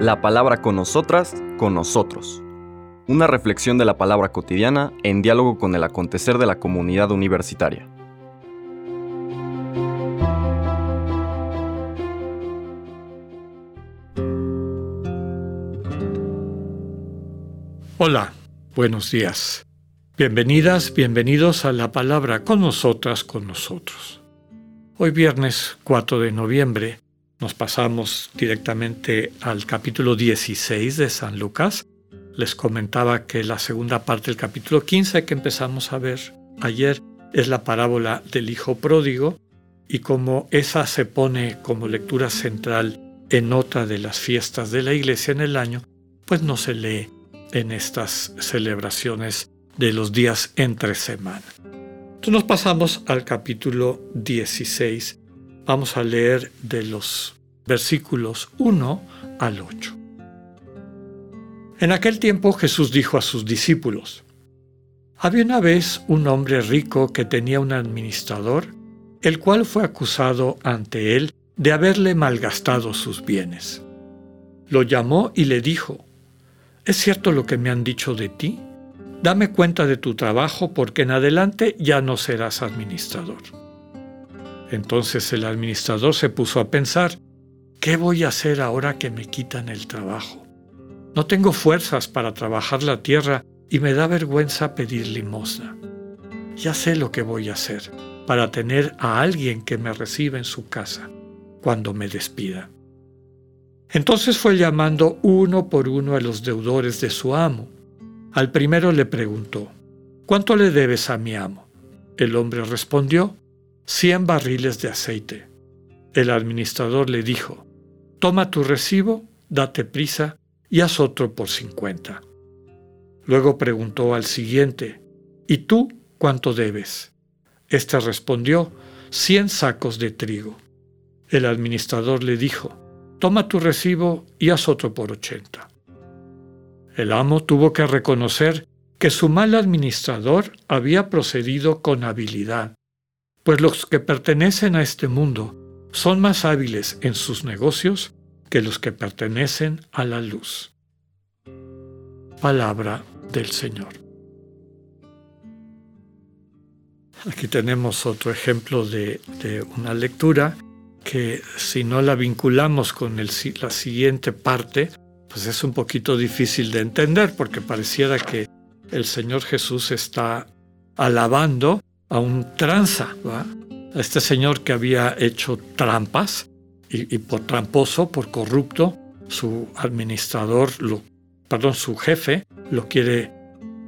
La palabra con nosotras, con nosotros. Una reflexión de la palabra cotidiana en diálogo con el acontecer de la comunidad universitaria. Hola, buenos días. Bienvenidas, bienvenidos a la palabra con nosotras, con nosotros. Hoy viernes 4 de noviembre nos pasamos directamente al capítulo 16 de San Lucas. Les comentaba que la segunda parte del capítulo 15 que empezamos a ver ayer es la parábola del Hijo Pródigo y como esa se pone como lectura central en otra de las fiestas de la iglesia en el año, pues no se lee en estas celebraciones de los días entre semana. Entonces nos pasamos al capítulo 16 Vamos a leer de los versículos 1 al 8. En aquel tiempo Jesús dijo a sus discípulos, Había una vez un hombre rico que tenía un administrador, el cual fue acusado ante él de haberle malgastado sus bienes. Lo llamó y le dijo, ¿Es cierto lo que me han dicho de ti? Dame cuenta de tu trabajo porque en adelante ya no serás administrador. Entonces el administrador se puso a pensar, ¿qué voy a hacer ahora que me quitan el trabajo? No tengo fuerzas para trabajar la tierra y me da vergüenza pedir limosna. Ya sé lo que voy a hacer para tener a alguien que me reciba en su casa cuando me despida. Entonces fue llamando uno por uno a los deudores de su amo. Al primero le preguntó, ¿Cuánto le debes a mi amo? El hombre respondió, cien barriles de aceite. El administrador le dijo, Toma tu recibo, date prisa y haz otro por cincuenta. Luego preguntó al siguiente, ¿Y tú cuánto debes? Este respondió, cien sacos de trigo. El administrador le dijo, Toma tu recibo y haz otro por ochenta. El amo tuvo que reconocer que su mal administrador había procedido con habilidad pues los que pertenecen a este mundo son más hábiles en sus negocios que los que pertenecen a la luz. Palabra del Señor. Aquí tenemos otro ejemplo de, una lectura que si no la vinculamos con la siguiente parte, pues es un poquito difícil de entender porque pareciera que el Señor Jesús está alabando a un tranza, a este señor que había hecho trampas y, por tramposo, por corrupto, su administrador, lo, perdón, su jefe lo quiere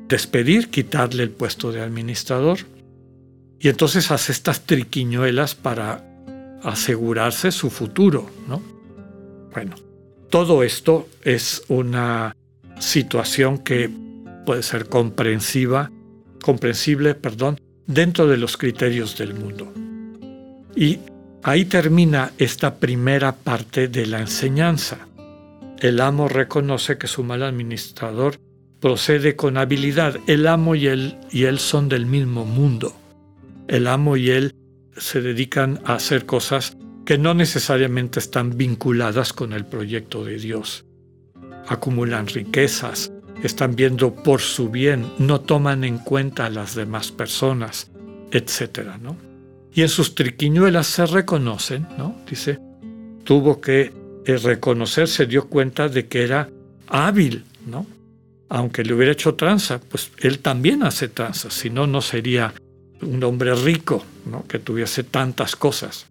despedir, quitarle el puesto de administrador. Y entonces hace estas triquiñuelas para asegurarse su futuro, ¿no? Bueno, todo esto es una situación que puede ser comprensiva, comprensible, perdón, dentro de los criterios del mundo. Y ahí termina esta primera parte de la enseñanza. El amo reconoce que su mal administrador procede con habilidad. El amo y él, y él son del mismo mundo. El amo y él se dedican a hacer cosas que no necesariamente están vinculadas con el proyecto de Dios. Acumulan riquezas, están viendo por su bien, no toman en cuenta a las demás personas, etc. ¿no? Y en sus triquiñuelas se reconocen, ¿no? Dice, tuvo que eh, reconocer, se dio cuenta de que era hábil, ¿no? Aunque le hubiera hecho tranza, pues él también hace tranza, si no, no sería un hombre rico, ¿no? Que tuviese tantas cosas.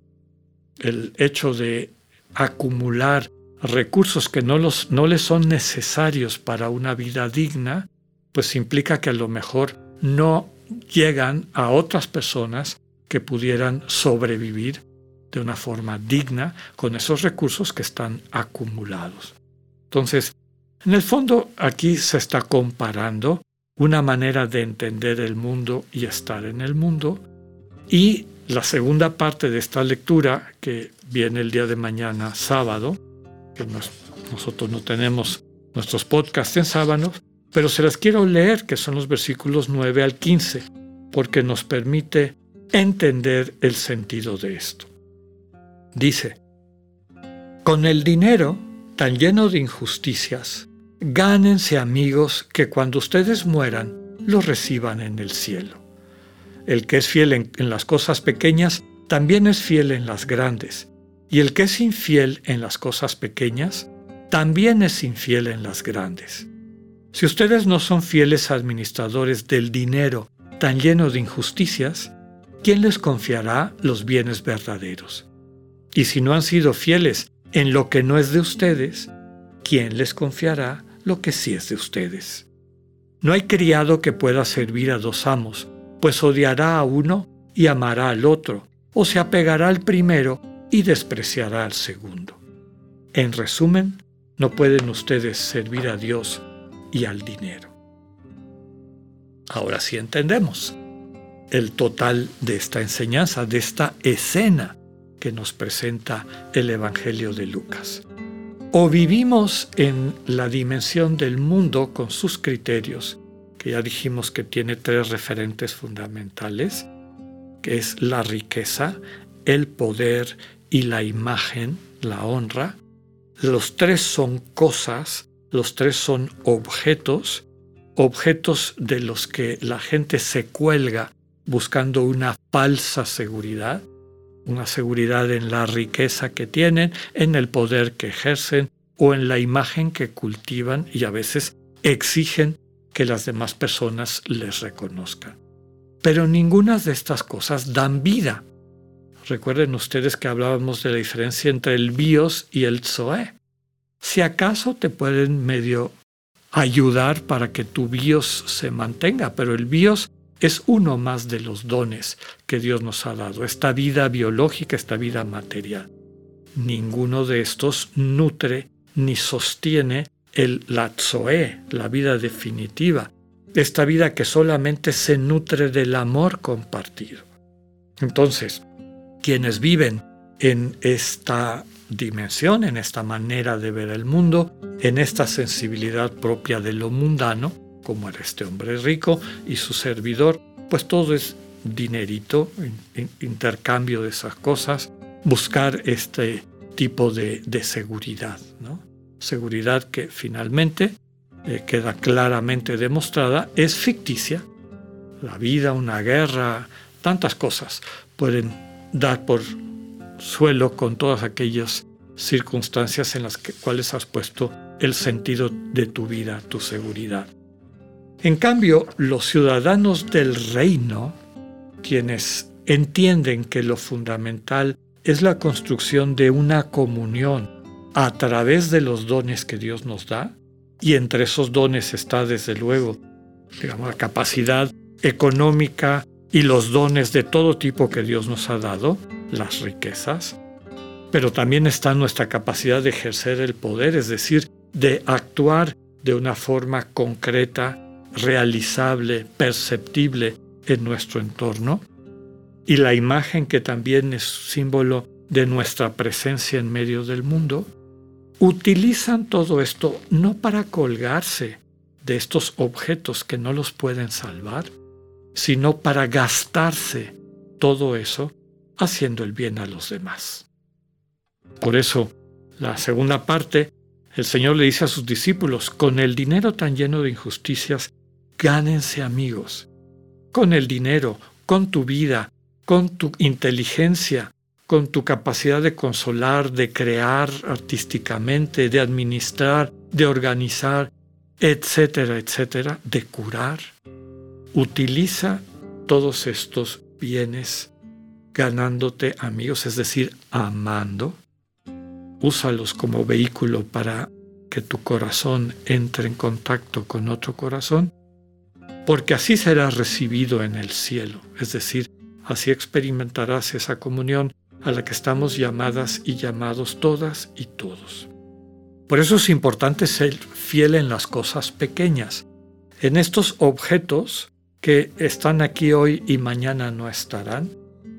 El hecho de acumular recursos que no, los, no le son necesarios para una vida digna, pues implica que a lo mejor no llegan a otras personas que pudieran sobrevivir de una forma digna con esos recursos que están acumulados. Entonces, en el fondo aquí se está comparando una manera de entender el mundo y estar en el mundo y la segunda parte de esta lectura que viene el día de mañana sábado nosotros no tenemos nuestros podcasts en sábanos, pero se las quiero leer, que son los versículos 9 al 15, porque nos permite entender el sentido de esto. Dice, Con el dinero tan lleno de injusticias, gánense amigos que cuando ustedes mueran los reciban en el cielo. El que es fiel en las cosas pequeñas también es fiel en las grandes, y el que es infiel en las cosas pequeñas también es infiel en las grandes. Si ustedes no son fieles administradores del dinero tan lleno de injusticias, ¿quién les confiará los bienes verdaderos? Y si no han sido fieles en lo que no es de ustedes, ¿quién les confiará lo que sí es de ustedes? No hay criado que pueda servir a dos amos, pues odiará a uno y amará al otro, o se apegará al primero y despreciará al segundo. En resumen, no pueden ustedes servir a Dios y al dinero. Ahora sí entendemos el total de esta enseñanza, de esta escena que nos presenta el Evangelio de Lucas. O vivimos en la dimensión del mundo con sus criterios, que ya dijimos que tiene tres referentes fundamentales, que es la riqueza, el poder y la imagen, la honra. Los tres son cosas, los tres son objetos, objetos de los que la gente se cuelga buscando una falsa seguridad, una seguridad en la riqueza que tienen, en el poder que ejercen o en la imagen que cultivan y a veces exigen que las demás personas les reconozcan. Pero ninguna de estas cosas dan vida. Recuerden ustedes que hablábamos de la diferencia entre el bios y el zoe. Si acaso te pueden medio ayudar para que tu bios se mantenga, pero el bios es uno más de los dones que Dios nos ha dado, esta vida biológica, esta vida material. Ninguno de estos nutre ni sostiene el la zoe, la vida definitiva, esta vida que solamente se nutre del amor compartido. Entonces, quienes viven en esta dimensión, en esta manera de ver el mundo, en esta sensibilidad propia de lo mundano, como era este hombre rico y su servidor, pues todo es dinerito, intercambio de esas cosas, buscar este tipo de, seguridad, ¿no? Seguridad que finalmente eh, queda claramente demostrada, es ficticia. La vida, una guerra, tantas cosas pueden dar por suelo con todas aquellas circunstancias en las cuales has puesto el sentido de tu vida, tu seguridad. En cambio, los ciudadanos del reino, quienes entienden que lo fundamental es la construcción de una comunión a través de los dones que Dios nos da, y entre esos dones está desde luego digamos, la capacidad económica, y los dones de todo tipo que Dios nos ha dado, las riquezas, pero también está nuestra capacidad de ejercer el poder, es decir, de actuar de una forma concreta, realizable, perceptible en nuestro entorno, y la imagen que también es símbolo de nuestra presencia en medio del mundo, utilizan todo esto no para colgarse de estos objetos que no los pueden salvar, sino para gastarse todo eso haciendo el bien a los demás. Por eso, la segunda parte, el Señor le dice a sus discípulos, con el dinero tan lleno de injusticias, gánense amigos. Con el dinero, con tu vida, con tu inteligencia, con tu capacidad de consolar, de crear artísticamente, de administrar, de organizar, etcétera, etcétera, de curar Utiliza todos estos bienes ganándote amigos, es decir, amando. Úsalos como vehículo para que tu corazón entre en contacto con otro corazón, porque así serás recibido en el cielo, es decir, así experimentarás esa comunión a la que estamos llamadas y llamados todas y todos. Por eso es importante ser fiel en las cosas pequeñas, en estos objetos que están aquí hoy y mañana no estarán,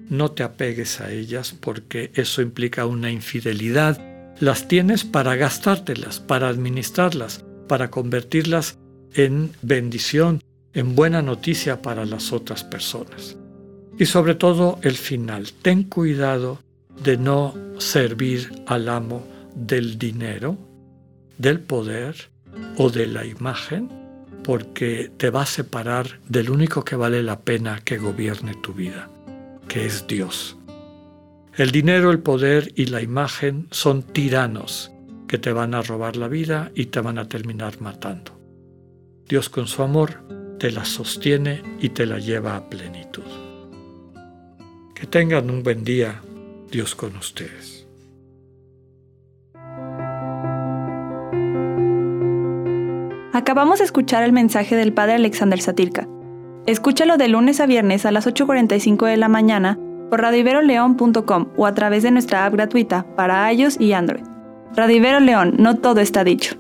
no te apegues a ellas porque eso implica una infidelidad. Las tienes para gastártelas, para administrarlas, para convertirlas en bendición, en buena noticia para las otras personas. Y sobre todo el final, ten cuidado de no servir al amo del dinero, del poder o de la imagen, porque te va a separar del único que vale la pena que gobierne tu vida, que es Dios. El dinero, el poder y la imagen son tiranos que te van a robar la vida y te van a terminar matando. Dios con su amor te la sostiene y te la lleva a plenitud. Que tengan un buen día, Dios con ustedes. Acabamos de escuchar el mensaje del Padre Alexander Satirka. Escúchalo de lunes a viernes a las 8.45 de la mañana por radiveroleón.com o a través de nuestra app gratuita para iOS y Android. Radivero León, no todo está dicho.